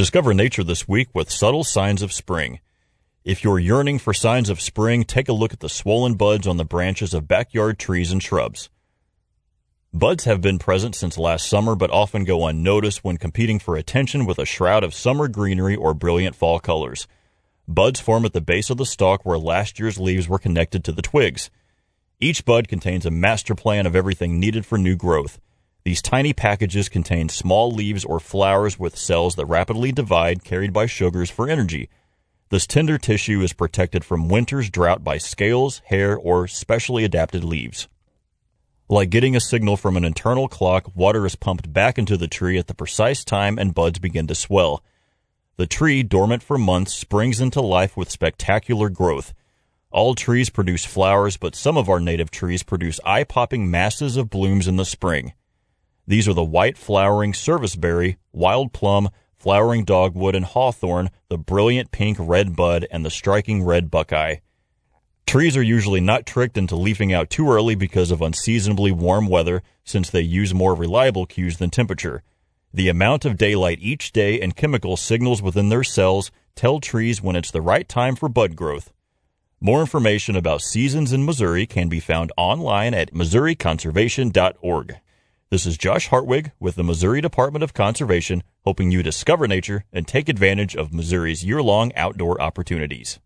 Discover nature this week with subtle signs of spring. If you're yearning for signs of spring, take a look at the swollen buds on the branches of backyard trees and shrubs. Buds have been present since last summer, but often go unnoticed when competing for attention with a shroud of summer greenery or brilliant fall colors. Buds form at the base of the stalk where last year's leaves were connected to the twigs. Each bud contains a master plan of everything needed for new growth. These tiny packages contain small leaves or flowers with cells that rapidly divide, carried by sugars for energy. This tender tissue is protected from winter's drought by scales, hair, or specially adapted leaves. Like getting a signal from an internal clock, water is pumped back into the tree at the precise time and buds begin to swell. The tree, dormant for months, springs into life with spectacular growth. All trees produce flowers, but some of our native trees produce eye popping masses of blooms in the spring. These are the white flowering serviceberry, wild plum, flowering dogwood, and hawthorn, the brilliant pink red bud, and the striking red buckeye. Trees are usually not tricked into leafing out too early because of unseasonably warm weather, since they use more reliable cues than temperature. The amount of daylight each day and chemical signals within their cells tell trees when it's the right time for bud growth. More information about seasons in Missouri can be found online at missouriconservation.org. This is Josh Hartwig with the Missouri Department of Conservation, hoping you discover nature and take advantage of Missouri's year long outdoor opportunities.